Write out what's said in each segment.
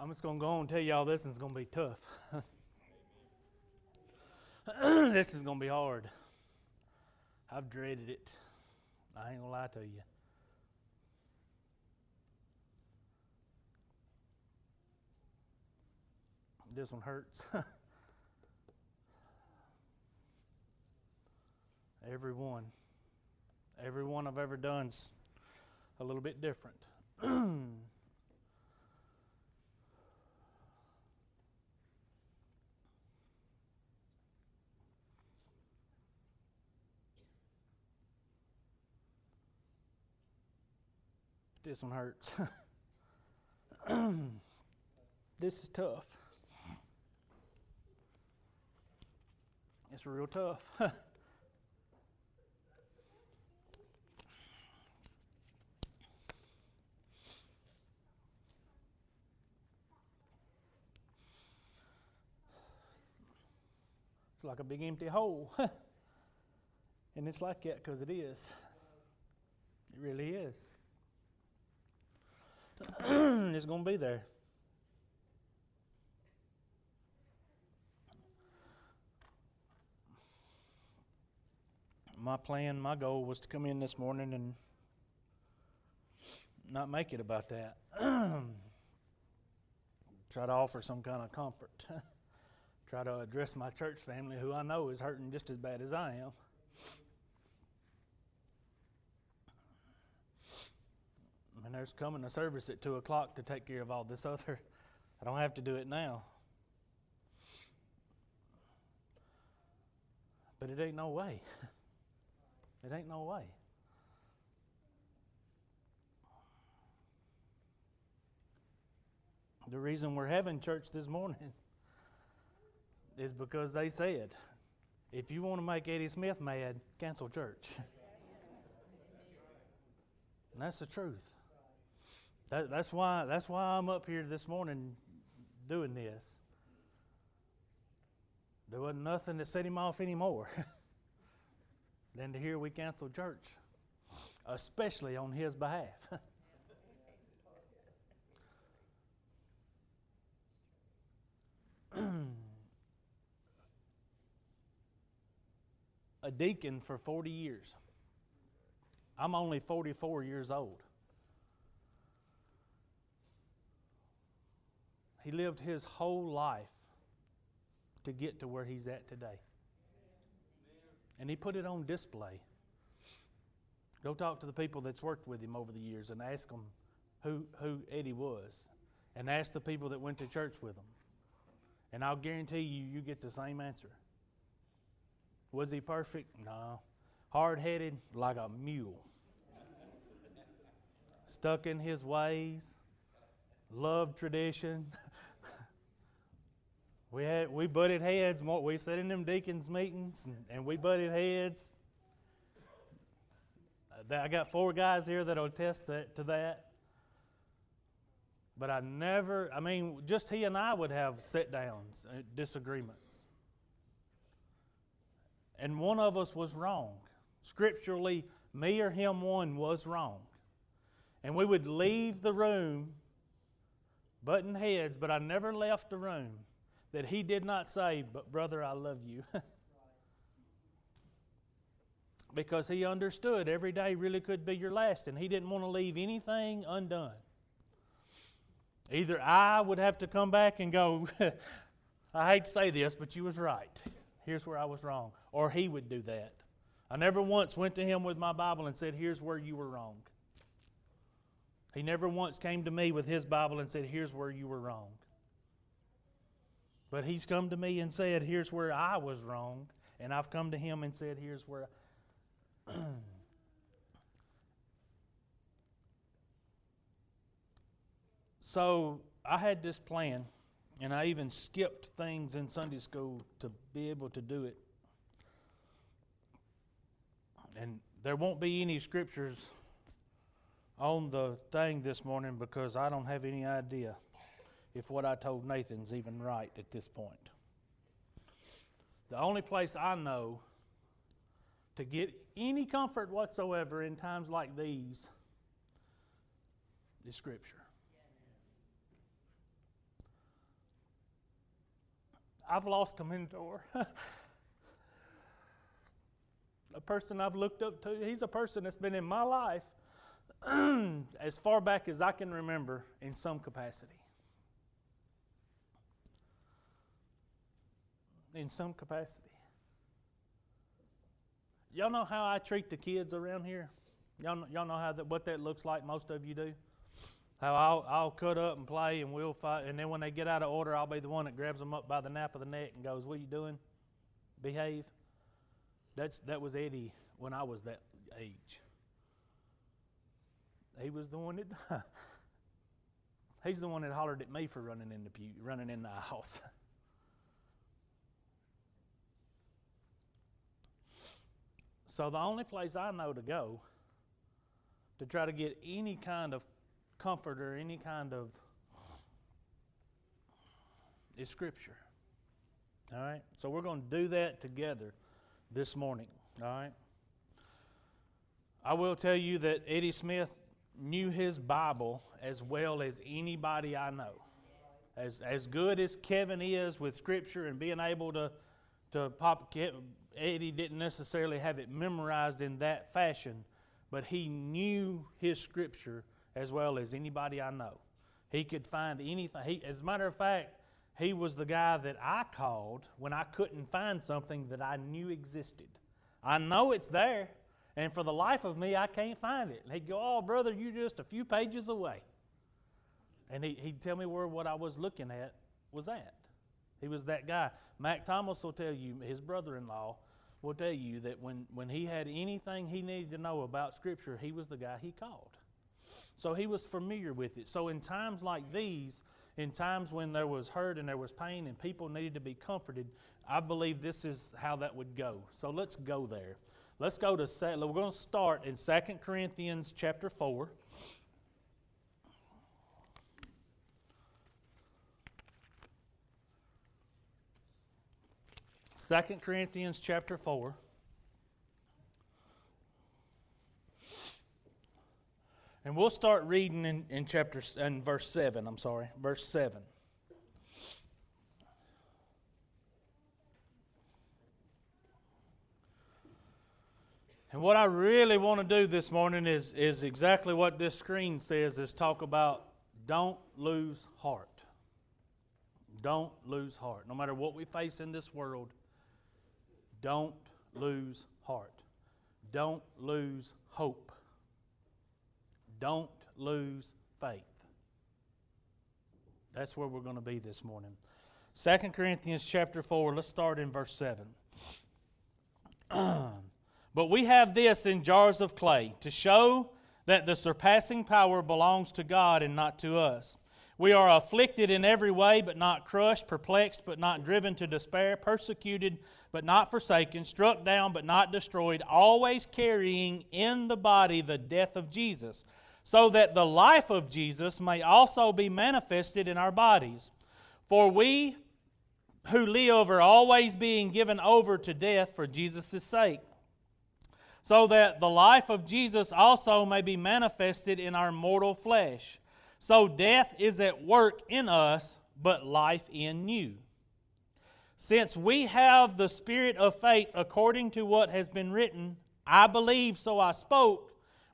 I'm just going to go on and tell y'all this is going to be tough. this is going to be hard. I've dreaded it. I ain't going to lie to you. This one hurts. Every one. Every one I've ever done's a little bit different. this one hurts. this is tough. It's real tough. It's like a big empty hole. and it's like that because it is. It really is. it's going to be there. My plan, my goal was to come in this morning and not make it about that. Try to offer some kind of comfort. Try to address my church family, who I know is hurting just as bad as I am. And there's coming a service at 2 o'clock to take care of all this other. I don't have to do it now. But it ain't no way. It ain't no way. The reason we're having church this morning is because they said, if you want to make Eddie Smith mad, cancel church. And that's the truth. That, that's why that's why I'm up here this morning doing this. There wasn't nothing that set him off anymore than to hear we cancel church, especially on his behalf. a deacon for 40 years. I'm only 44 years old. He lived his whole life to get to where he's at today. And he put it on display. Go talk to the people that's worked with him over the years and ask them who, who Eddie was. And ask the people that went to church with him. And I'll guarantee you, you get the same answer. Was he perfect? No. Hard headed like a mule. Stuck in his ways. Loved tradition. We had we butted heads. We sat in them deacons meetings and, and we butted heads. Uh, I got four guys here that'll attest to, to that. But I never, I mean, just he and I would have sit downs, and disagreements. And one of us was wrong. Scripturally, me or him one was wrong. And we would leave the room butting heads, but I never left the room that he did not say, But brother, I love you. because he understood every day really could be your last, and he didn't want to leave anything undone. Either I would have to come back and go, I hate to say this, but you was right. Here's where I was wrong. Or he would do that. I never once went to him with my Bible and said, Here's where you were wrong. He never once came to me with his Bible and said, Here's where you were wrong. But he's come to me and said, Here's where I was wrong. And I've come to him and said, Here's where. so I had this plan, and I even skipped things in Sunday school to be able to do it. And there won't be any scriptures on the thing this morning because I don't have any idea if what I told Nathan's even right at this point. The only place I know to get any comfort whatsoever in times like these is Scripture. I've lost a mentor. a person I've looked up to. He's a person that's been in my life as far back as I can remember in some capacity. In some capacity. Y'all know how I treat the kids around here? Y'all, y'all know how that, what that looks like, most of you do? How I'll, I'll cut up and play and we'll fight, and then when they get out of order, I'll be the one that grabs them up by the nape of the neck and goes, What are you doing? Behave. That's, that was Eddie when I was that age. He was the one that he's the one that hollered at me for running in the pew, running in the house. so the only place I know to go to try to get any kind of comfort or any kind of is Scripture. All right? So we're going to do that together this morning. All right? I will tell you that Eddie Smith knew his Bible as well as anybody I know. As, as good as Kevin is with Scripture and being able to, to pop, Eddie didn't necessarily have it memorized in that fashion, but he knew his Scripture as well as anybody I know. He could find anything. He, as a matter of fact, he was the guy that I called when I couldn't find something that I knew existed. I know it's there, and for the life of me, I can't find it. And he'd go, Oh, brother, you're just a few pages away. And he, he'd tell me where what I was looking at was at. He was that guy. Mac Thomas will tell you, his brother in law will tell you that when, when he had anything he needed to know about Scripture, he was the guy he called. So he was familiar with it. So in times like these, in times when there was hurt and there was pain and people needed to be comforted, I believe this is how that would go. So let's go there. Let's go to, we're going to start in 2 Corinthians chapter 4. Second Corinthians chapter 4. And we'll start reading in, in chapter in verse 7, I'm sorry, verse 7. And what I really want to do this morning is, is exactly what this screen says is talk about don't lose heart. Don't lose heart. No matter what we face in this world, don't lose heart. Don't lose hope. Don't lose faith. That's where we're going to be this morning. 2 Corinthians chapter 4, let's start in verse 7. but we have this in jars of clay to show that the surpassing power belongs to God and not to us. We are afflicted in every way, but not crushed, perplexed, but not driven to despair, persecuted, but not forsaken, struck down, but not destroyed, always carrying in the body the death of Jesus so that the life of Jesus may also be manifested in our bodies. For we who live are always being given over to death for Jesus' sake, so that the life of Jesus also may be manifested in our mortal flesh. So death is at work in us, but life in you. Since we have the spirit of faith according to what has been written, I believe, so I spoke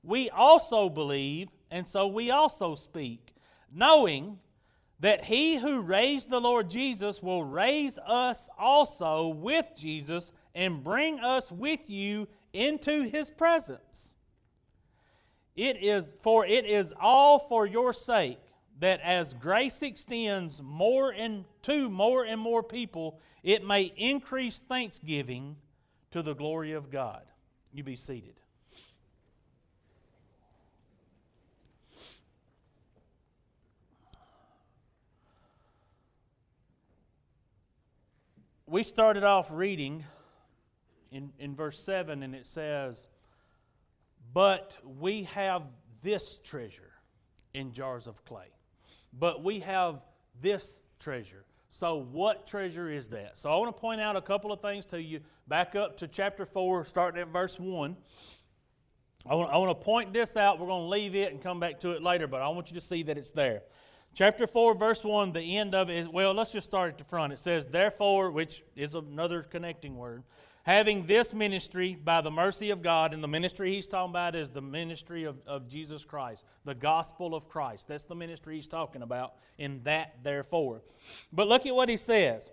we also believe, and so we also speak, knowing that he who raised the Lord Jesus will raise us also with Jesus and bring us with you into his presence. It is for it is all for your sake that as grace extends more and to more and more people, it may increase thanksgiving to the glory of God. You be seated. we started off reading in, in verse 7, and it says, But we have this treasure in jars of clay. But we have this treasure. So, what treasure is that? So, I want to point out a couple of things to you. Back up to chapter 4, starting at verse 1. I want, I want to point this out. We're going to leave it and come back to it later, but I want you to see that it's there. Chapter 4, verse 1, the end of it is, well, let's just start at the front. It says, Therefore, which is another connecting word, having this ministry by the mercy of God, and the ministry he's talking about is the ministry of, of Jesus Christ, the gospel of Christ. That's the ministry he's talking about in that, therefore. But look at what he says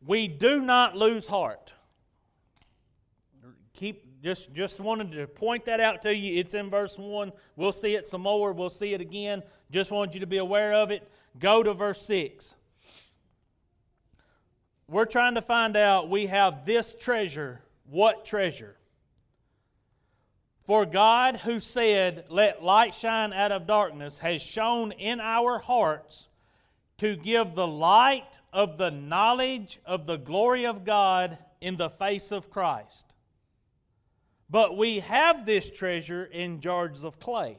We do not lose heart. Keep just just wanted to point that out to you. It's in verse 1. We'll see it some more. We'll see it again. Just wanted you to be aware of it. Go to verse 6 we're trying to find out we have this treasure. What treasure? For God, who said, Let light shine out of darkness, has shone in our hearts to give the light of the knowledge of the glory of God in the face of Christ. But we have this treasure in jars of clay.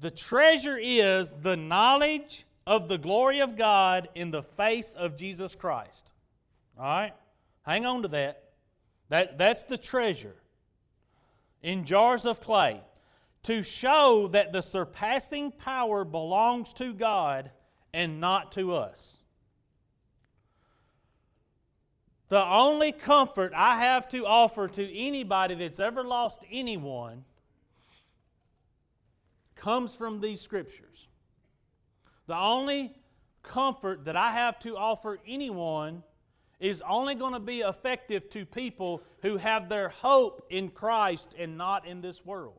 The treasure is the knowledge of the glory of God in the face of Jesus Christ. All right? Hang on to that. that that's the treasure in jars of clay to show that the surpassing power belongs to God and not to us. The only comfort I have to offer to anybody that's ever lost anyone comes from these scriptures. The only comfort that I have to offer anyone is only going to be effective to people who have their hope in Christ and not in this world.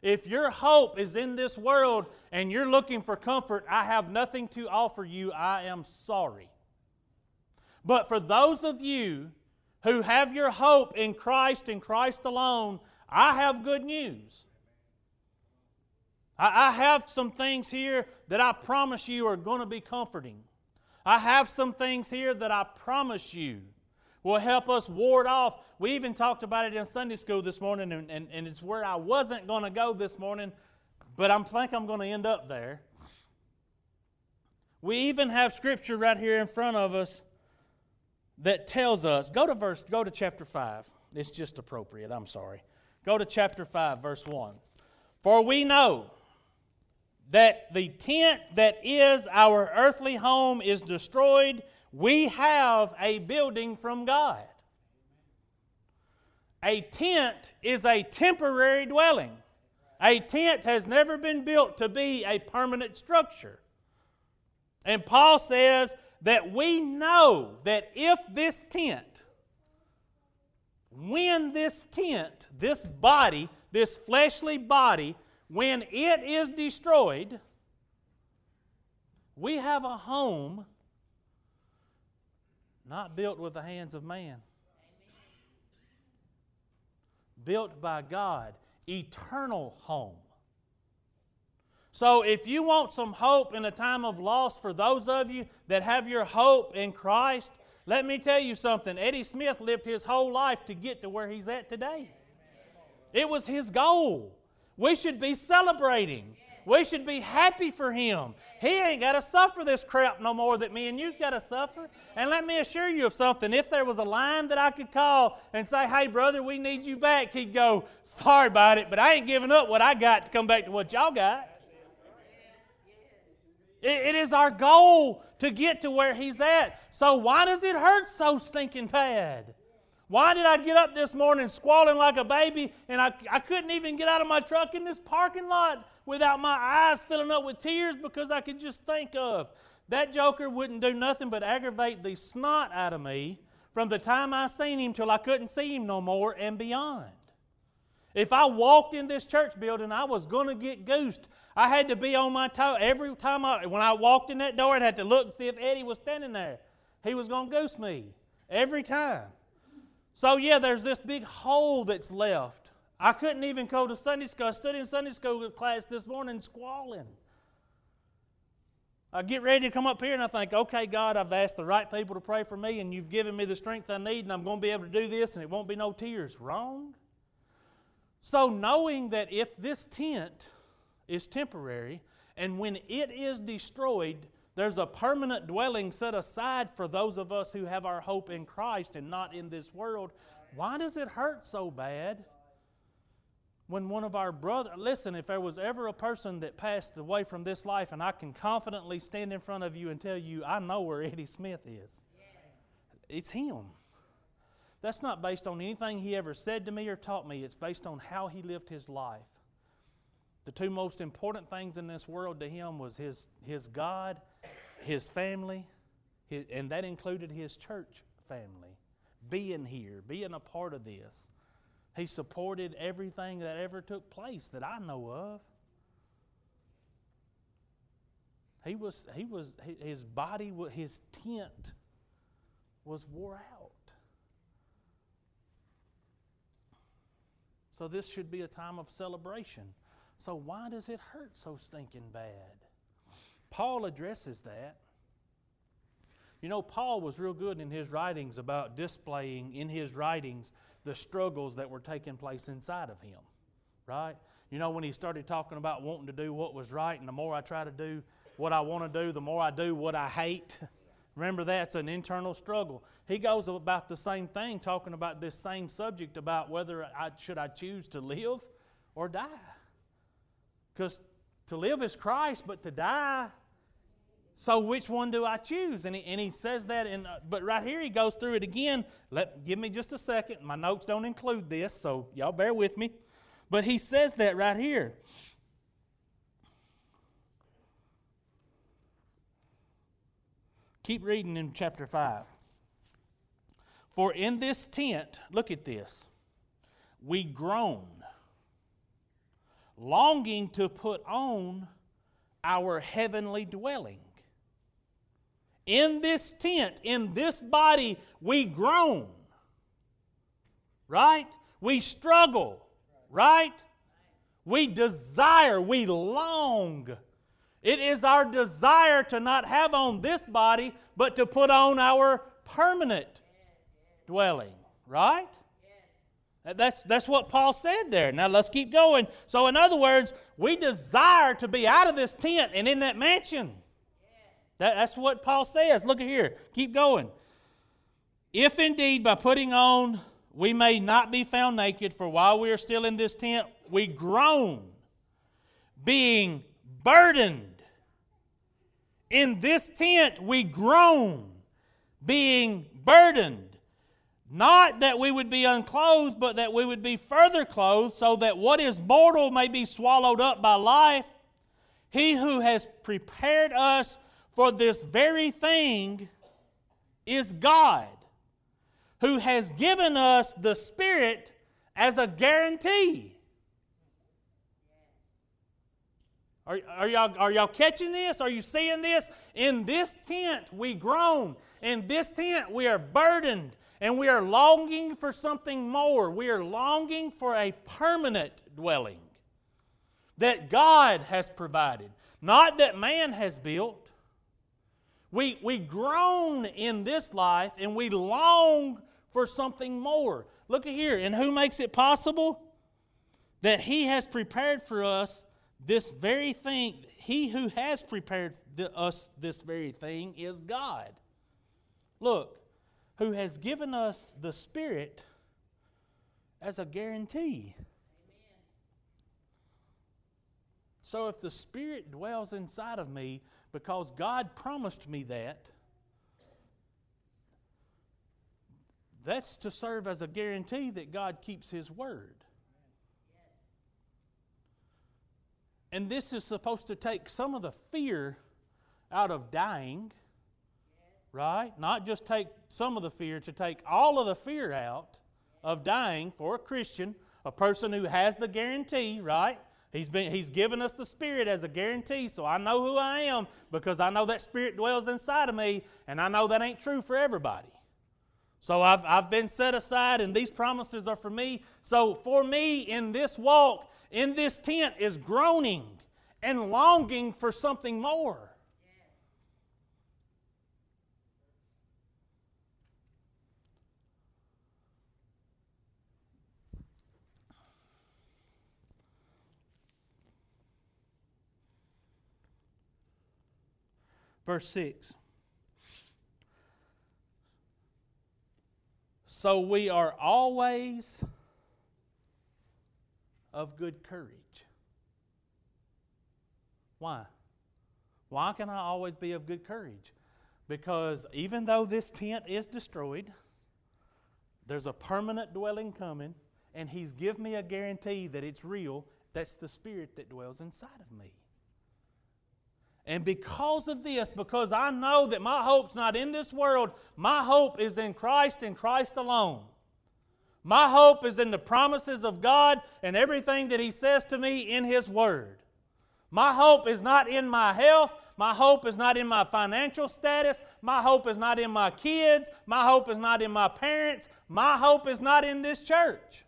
If your hope is in this world and you're looking for comfort, I have nothing to offer you. I am sorry. But for those of you who have your hope in Christ and Christ alone, I have good news. I, I have some things here that I promise you are going to be comforting. I have some things here that I promise you will help us ward off. We even talked about it in Sunday school this morning, and, and, and it's where I wasn't going to go this morning, but I'm think I'm going to end up there. We even have scripture right here in front of us that tells us go to verse go to chapter 5 it's just appropriate i'm sorry go to chapter 5 verse 1 for we know that the tent that is our earthly home is destroyed, we have a building from God. A tent is a temporary dwelling. A tent has never been built to be a permanent structure. And Paul says that we know that if this tent, when this tent, this body, this fleshly body, when it is destroyed, we have a home not built with the hands of man, built by God, eternal home. So, if you want some hope in a time of loss for those of you that have your hope in Christ, let me tell you something. Eddie Smith lived his whole life to get to where he's at today. It was his goal. We should be celebrating. We should be happy for him. He ain't got to suffer this crap no more that me and you got to suffer. And let me assure you of something. If there was a line that I could call and say, hey, brother, we need you back, he'd go, sorry about it, but I ain't giving up what I got to come back to what y'all got. it is our goal to get to where he's at. So why does it hurt so stinking bad? Why did I get up this morning squalling like a baby and I, I couldn't even get out of my truck in this parking lot without my eyes filling up with tears because I could just think of that joker wouldn't do nothing but aggravate the snot out of me from the time I seen him till I couldn't see him no more and beyond. If I walked in this church building, I was going to get goosed. I had to be on my toe every time I, when I walked in that door, I had to look and see if Eddie was standing there. He was going to goose me every time. So, yeah, there's this big hole that's left. I couldn't even go to Sunday school. I stood in Sunday school class this morning squalling. I get ready to come up here and I think, okay, God, I've asked the right people to pray for me and you've given me the strength I need and I'm going to be able to do this and it won't be no tears. Wrong. So, knowing that if this tent is temporary and when it is destroyed, there's a permanent dwelling set aside for those of us who have our hope in Christ and not in this world. Why does it hurt so bad when one of our brothers, listen, if there was ever a person that passed away from this life, and I can confidently stand in front of you and tell you, I know where Eddie Smith is, it's him. That's not based on anything he ever said to me or taught me, it's based on how he lived his life. The two most important things in this world to him was his, his God, his family, his, and that included his church family. Being here, being a part of this. He supported everything that ever took place that I know of. He was, he was, his body, his tent was wore out. So this should be a time of celebration. So why does it hurt so stinking bad? Paul addresses that. You know, Paul was real good in his writings about displaying in his writings the struggles that were taking place inside of him, right? You know, when he started talking about wanting to do what was right, and the more I try to do what I want to do, the more I do what I hate. Remember, that's an internal struggle. He goes about the same thing, talking about this same subject about whether I should I choose to live or die. Because to live is Christ, but to die so which one do I choose? And he, and he says that, in, uh, but right here he goes through it again. Let give me just a second. My notes don't include this, so y'all bear with me. But he says that right here. Keep reading in chapter 5. For in this tent, look at this, we groan, longing to put on our heavenly dwelling in this tent, in this body, we groan. Right? We struggle. Right? We desire, we long. It is our desire to not have on this body, but to put on our permanent dwelling. Right? That's, that's what Paul said there. Now let's keep going. So, in other words, we desire to be out of this tent and in that mansion. That, that's what Paul says. Look at here. Keep going. If indeed by putting on we may not be found naked, for while we are still in this tent, we groan, being burdened. In this tent, we groan, being burdened. Not that we would be unclothed, but that we would be further clothed, so that what is mortal may be swallowed up by life. He who has prepared us for this very thing is God, who has given us the Spirit as a guarantee. Are, are, y'all, are y'all catching this? Are you seeing this? In this tent we groan. In this tent we are burdened and we are longing for something more. We are longing for a permanent dwelling that God has provided, not that man has built. We, we groan in this life and we long for something more. Look at here. And who makes it possible? That He has prepared for us this very thing. He who has prepared us this very thing is God. Look, who has given us the Spirit as a guarantee. So if the Spirit dwells inside of me, because God promised me that. That's to serve as a guarantee that God keeps His word. And this is supposed to take some of the fear out of dying, right? Not just take some of the fear, to take all of the fear out of dying for a Christian, a person who has the guarantee, right? He's, been, he's given us the Spirit as a guarantee, so I know who I am because I know that Spirit dwells inside of me, and I know that ain't true for everybody. So I've, I've been set aside, and these promises are for me. So for me, in this walk, in this tent, is groaning and longing for something more. Verse 6. So we are always of good courage. Why? Why can I always be of good courage? Because even though this tent is destroyed, there's a permanent dwelling coming, and He's given me a guarantee that it's real. That's the Spirit that dwells inside of me. And because of this, because I know that my hope's not in this world, my hope is in Christ and Christ alone. My hope is in the promises of God and everything that He says to me in His Word. My hope is not in my health. My hope is not in my financial status. My hope is not in my kids. My hope is not in my parents. My hope is not in this church.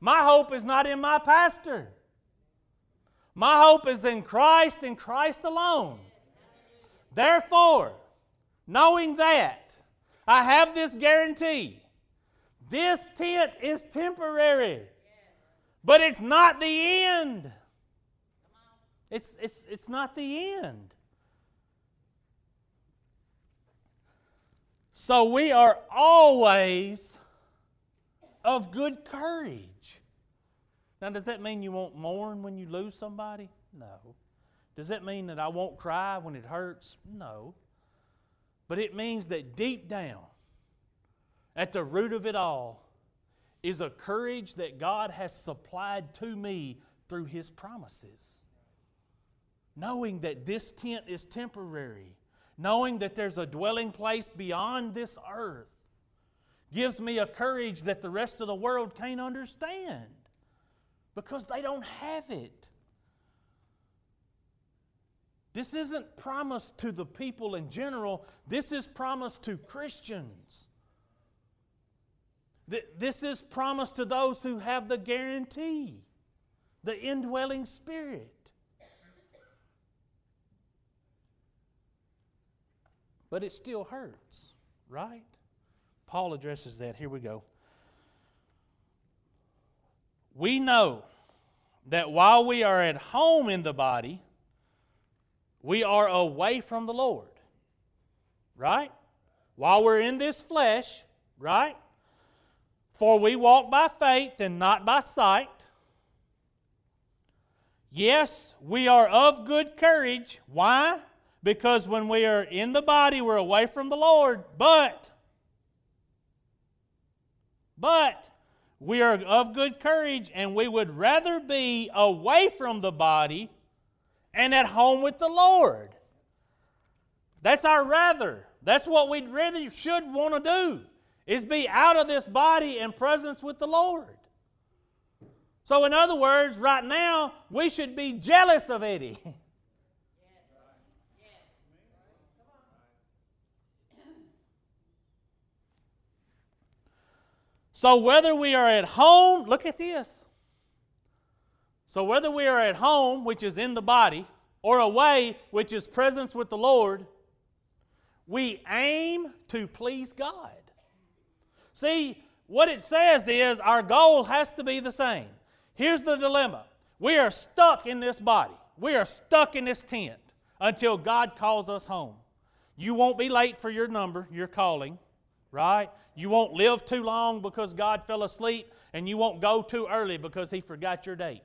My hope is not in my pastor. My hope is in Christ and Christ alone. Therefore, knowing that, I have this guarantee this tent is temporary, but it's not the end. It's, it's, it's not the end. So we are always of good courage. Now, does that mean you won't mourn when you lose somebody? No. Does that mean that I won't cry when it hurts? No. But it means that deep down, at the root of it all, is a courage that God has supplied to me through His promises. Knowing that this tent is temporary, knowing that there's a dwelling place beyond this earth, gives me a courage that the rest of the world can't understand because they don't have it. This isn't promised to the people in general, this is promised to Christians. This is promised to those who have the guarantee, the indwelling spirit. But it still hurts, right? Paul addresses that. Here we go. We know that while we are at home in the body, we are away from the Lord. Right? While we're in this flesh, right? For we walk by faith and not by sight. Yes, we are of good courage. Why? Because when we are in the body, we're away from the Lord. But, but, we are of good courage, and we would rather be away from the body and at home with the Lord. That's our rather. That's what we really should want to do, is be out of this body and presence with the Lord. So, in other words, right now, we should be jealous of Eddie. So whether we are at home, look at this. So whether we are at home, which is in the body, or away, which is presence with the Lord, we aim to please God. See, what it says is our goal has to be the same. Here's the dilemma we are stuck in this body, we are stuck in this tent until God calls us home. You won't be late for your number, your calling, right? You won't live too long because God fell asleep, and you won't go too early because He forgot your date.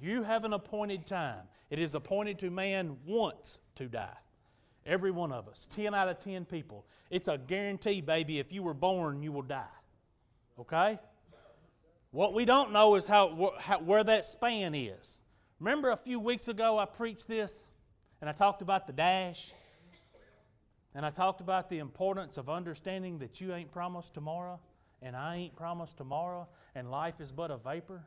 You have an appointed time. It is appointed to man once to die. Every one of us. 10 out of 10 people. It's a guarantee, baby. If you were born, you will die. Okay? What we don't know is how, how, where that span is. Remember a few weeks ago I preached this and I talked about the dash? And I talked about the importance of understanding that you ain't promised tomorrow, and I ain't promised tomorrow, and life is but a vapor.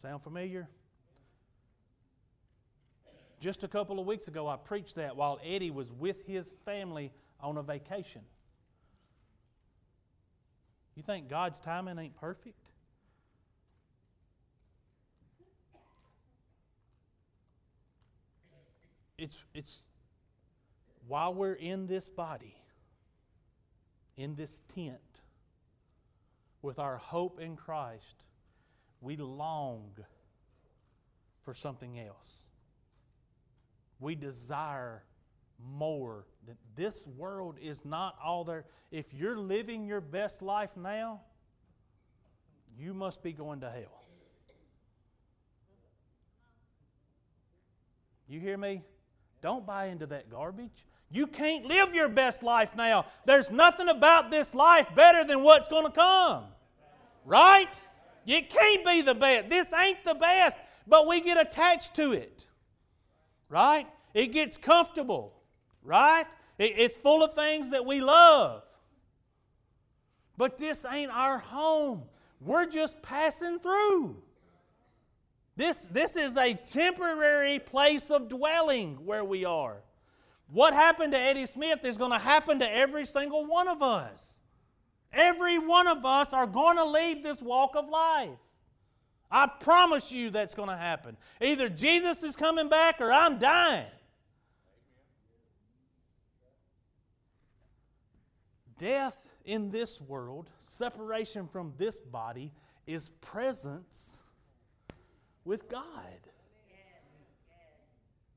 Sound familiar? Just a couple of weeks ago, I preached that while Eddie was with his family on a vacation. You think God's timing ain't perfect? It's, it's, while we're in this body, in this tent, with our hope in Christ, we long for something else. We desire more than this world is not all there. If you're living your best life now, you must be going to hell. You hear me? Don't buy into that garbage. You can't live your best life now. There's nothing about this life better than what's going to come. Right? It can't be the best. This ain't the best, but we get attached to it. Right? It gets comfortable. Right? It's full of things that we love. But this ain't our home. We're just passing through. This, this is a temporary place of dwelling where we are. What happened to Eddie Smith is going to happen to every single one of us. Every one of us are going to leave this walk of life. I promise you that's going to happen. Either Jesus is coming back or I'm dying. Death in this world, separation from this body, is presence with God.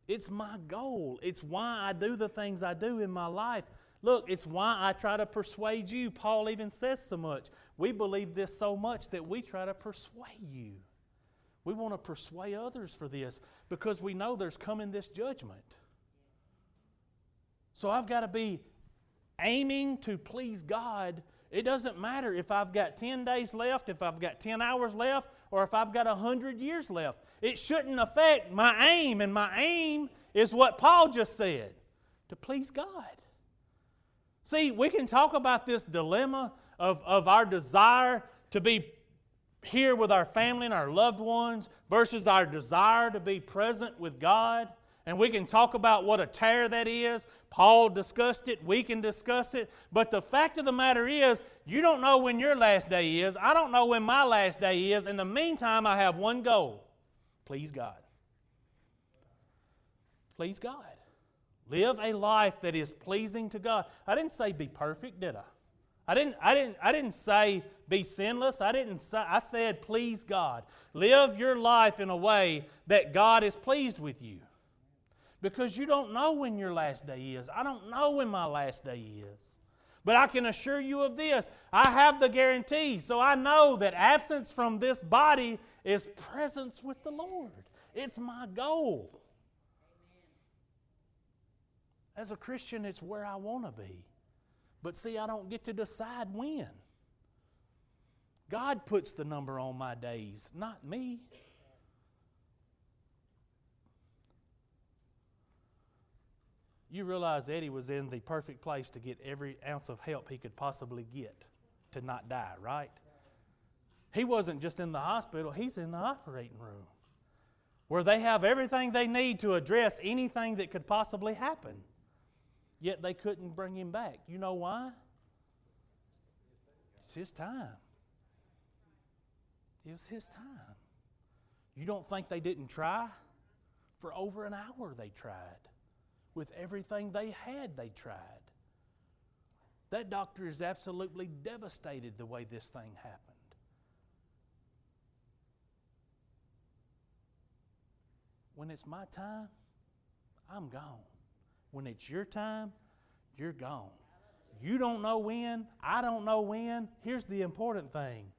It's my goal. It's why I do the things I do in my life. Look, it's why I try to persuade you. Paul even says so much. We believe this so much that we try to persuade you. We want to persuade others for this because we know there's coming this judgment. So I've got to be aiming to please God. It doesn't matter if I've got 10 days left, if I've got 10 hours left, or if I've got 100 years left. It shouldn't affect my aim, and my aim is what Paul just said to please God. See, we can talk about this dilemma of, of our desire to be here with our family and our loved ones versus our desire to be present with God. And we can talk about what a tear that is. Paul discussed it. We can discuss it. But the fact of the matter is, you don't know when your last day is. I don't know when my last day is. In the meantime, I have one goal please God. Please God. Live a life that is pleasing to God. I didn't say be perfect, did I? I didn't, I didn't, I didn't say be sinless. I didn't say, I said please God. Live your life in a way that God is pleased with you because you don't know when your last day is. I don't know when my last day is. But I can assure you of this I have the guarantee, so I know that absence from this body is presence with the Lord. It's my goal. As a Christian, it's where I want to be. But see, I don't get to decide when. God puts the number on my days, not me. You realize Eddie was in the perfect place to get every ounce of help he could possibly get to not die, right? He wasn't just in the hospital, he's in the operating room where they have everything they need to address anything that could possibly happen. Yet they couldn't bring him back. You know why? It's his time. It was his time. You don't think they didn't try? For over an hour they tried with everything they had, they tried. That doctor is absolutely devastated the way this thing happened. When it's my time, I'm gone. When it's your time, you're gone. You don't know when, I don't know when. Here's the important thing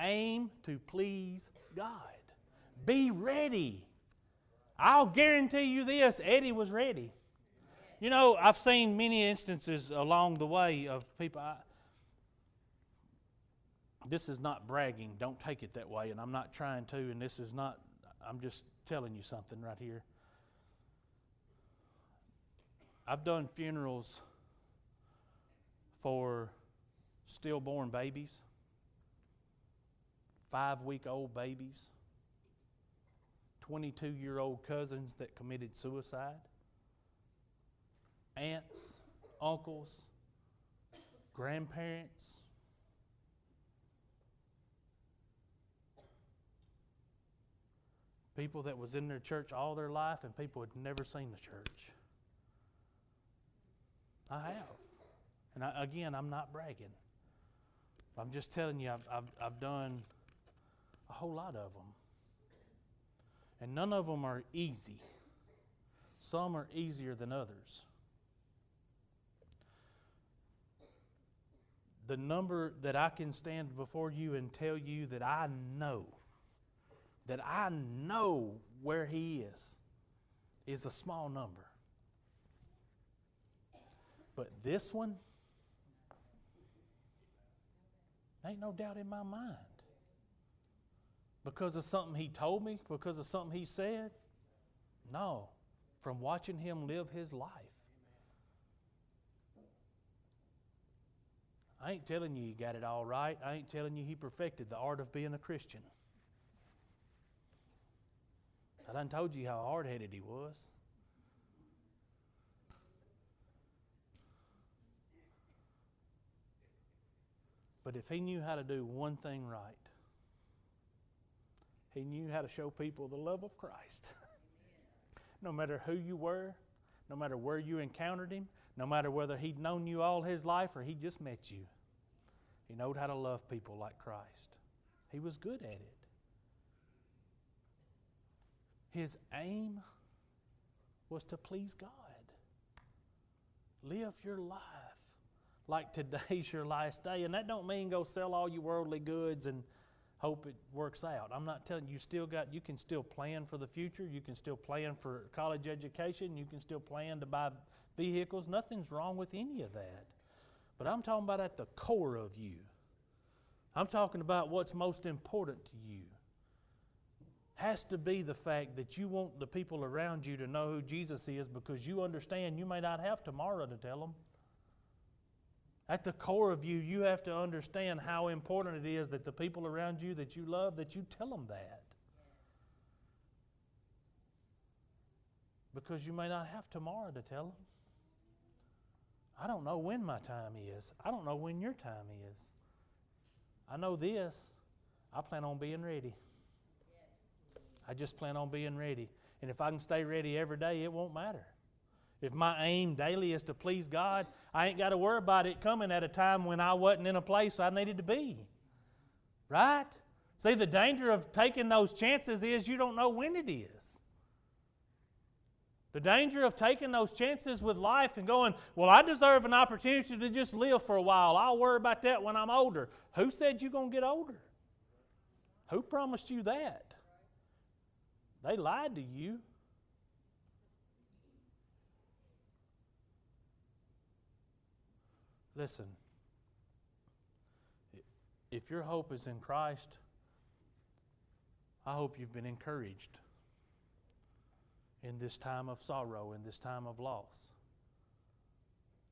aim to please God. Be ready. I'll guarantee you this Eddie was ready. You know, I've seen many instances along the way of people. I, this is not bragging. Don't take it that way. And I'm not trying to. And this is not, I'm just telling you something right here. I've done funerals for stillborn babies, five week old babies, 22 year old cousins that committed suicide aunts, uncles, grandparents. People that was in their church all their life and people had never seen the church. I have. And I, again, I'm not bragging. I'm just telling you, I've, I've, I've done a whole lot of them. And none of them are easy. Some are easier than others. The number that I can stand before you and tell you that I know, that I know where He is, is a small number. But this one, ain't no doubt in my mind. Because of something He told me, because of something He said? No, from watching Him live His life. I ain't telling you you got it all right. I ain't telling you he perfected the art of being a Christian. I done told you how hard headed he was. But if he knew how to do one thing right, he knew how to show people the love of Christ. no matter who you were, no matter where you encountered him, no matter whether he'd known you all his life or he just met you. He knowed how to love people like Christ. He was good at it. His aim was to please God. Live your life like today's your last day. And that don't mean go sell all your worldly goods and hope it works out. I'm not telling you, you still got, you can still plan for the future. You can still plan for college education. You can still plan to buy vehicles. Nothing's wrong with any of that. But I'm talking about at the core of you. I'm talking about what's most important to you. Has to be the fact that you want the people around you to know who Jesus is because you understand you may not have tomorrow to tell them. At the core of you, you have to understand how important it is that the people around you that you love, that you tell them that. Because you may not have tomorrow to tell them. I don't know when my time is. I don't know when your time is. I know this. I plan on being ready. I just plan on being ready. And if I can stay ready every day, it won't matter. If my aim daily is to please God, I ain't got to worry about it coming at a time when I wasn't in a place I needed to be. Right? See, the danger of taking those chances is you don't know when it is. The danger of taking those chances with life and going, well, I deserve an opportunity to just live for a while. I'll worry about that when I'm older. Who said you're going to get older? Who promised you that? They lied to you. Listen, if your hope is in Christ, I hope you've been encouraged in this time of sorrow, in this time of loss.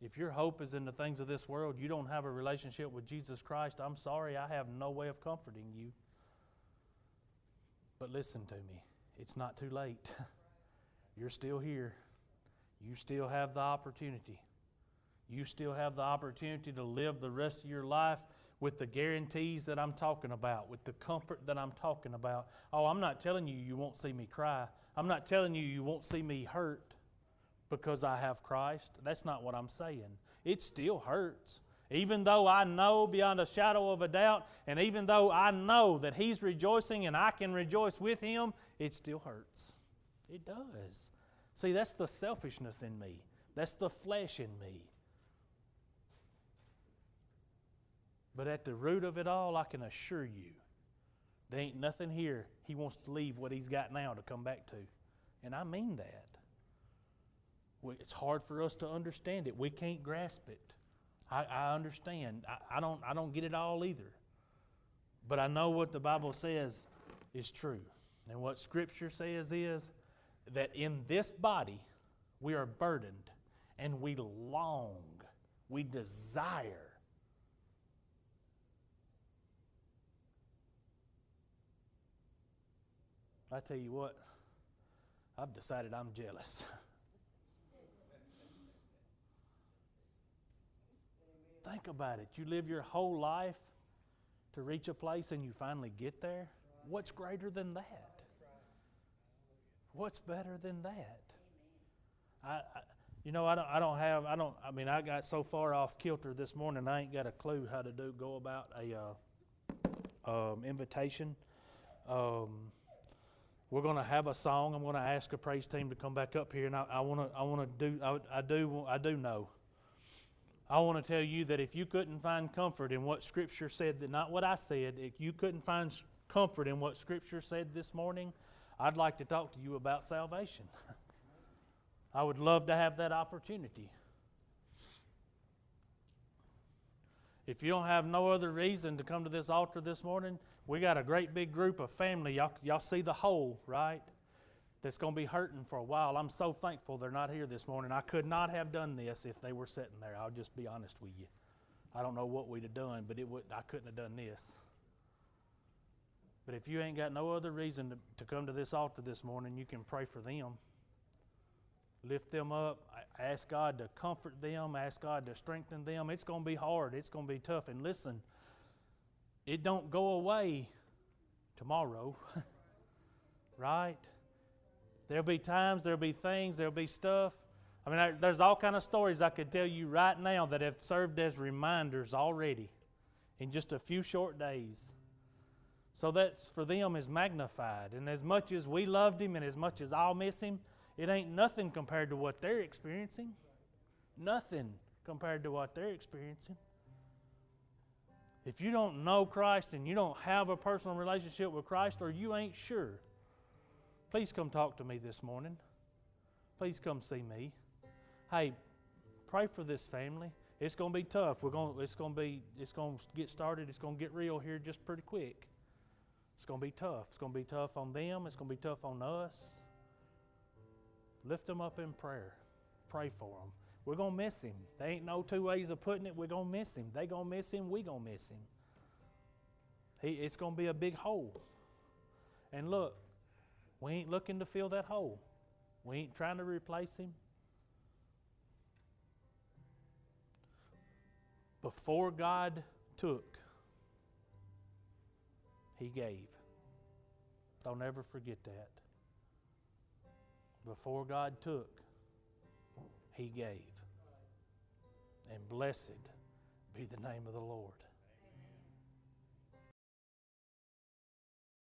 If your hope is in the things of this world, you don't have a relationship with Jesus Christ, I'm sorry, I have no way of comforting you. But listen to me, it's not too late. You're still here. You still have the opportunity you still have the opportunity to live the rest of your life with the guarantees that I'm talking about, with the comfort that I'm talking about. Oh, I'm not telling you you won't see me cry. I'm not telling you you won't see me hurt because I have Christ. That's not what I'm saying. It still hurts. Even though I know beyond a shadow of a doubt, and even though I know that He's rejoicing and I can rejoice with Him, it still hurts. It does. See, that's the selfishness in me, that's the flesh in me. But at the root of it all, I can assure you, there ain't nothing here he wants to leave what he's got now to come back to. And I mean that. It's hard for us to understand it. We can't grasp it. I, I understand. I, I, don't, I don't get it all either. But I know what the Bible says is true. And what Scripture says is that in this body we are burdened and we long, we desire I tell you what, I've decided I'm jealous. Think about it. You live your whole life to reach a place and you finally get there. What's greater than that? What's better than that? I, I, you know, I don't, I don't have, I don't, I mean, I got so far off kilter this morning, I ain't got a clue how to do, go about a uh, um, invitation. Um, we're going to have a song. I'm going to ask a praise team to come back up here, and I want to I want to do I, I, do I do know I want to tell you that if you couldn't find comfort in what Scripture said, that not what I said, if you couldn't find comfort in what Scripture said this morning, I'd like to talk to you about salvation. I would love to have that opportunity. If you don't have no other reason to come to this altar this morning, we got a great big group of family. Y'all, y'all see the whole, right? That's going to be hurting for a while. I'm so thankful they're not here this morning. I could not have done this if they were sitting there. I'll just be honest with you. I don't know what we'd have done, but it would, I couldn't have done this. But if you ain't got no other reason to, to come to this altar this morning, you can pray for them. Lift them up. Ask God to comfort them. Ask God to strengthen them. It's going to be hard. It's going to be tough. And listen, it don't go away tomorrow. right? There'll be times, there'll be things, there'll be stuff. I mean, there's all kind of stories I could tell you right now that have served as reminders already in just a few short days. So that's for them is magnified. And as much as we loved him and as much as I'll miss him, it ain't nothing compared to what they're experiencing. Nothing compared to what they're experiencing. If you don't know Christ and you don't have a personal relationship with Christ or you ain't sure, please come talk to me this morning. Please come see me. Hey, pray for this family. It's going to be tough. We're going it's going to be it's going to get started. It's going to get real here just pretty quick. It's going to be tough. It's going to be tough on them. It's going to be tough on us. Lift them up in prayer. Pray for them. We're going to miss him. There ain't no two ways of putting it. We're going to miss him. They going to miss him. We going to miss him. He, it's going to be a big hole. And look, we ain't looking to fill that hole. We ain't trying to replace him. Before God took, he gave. Don't ever forget that. Before God took, He gave. And blessed be the name of the Lord.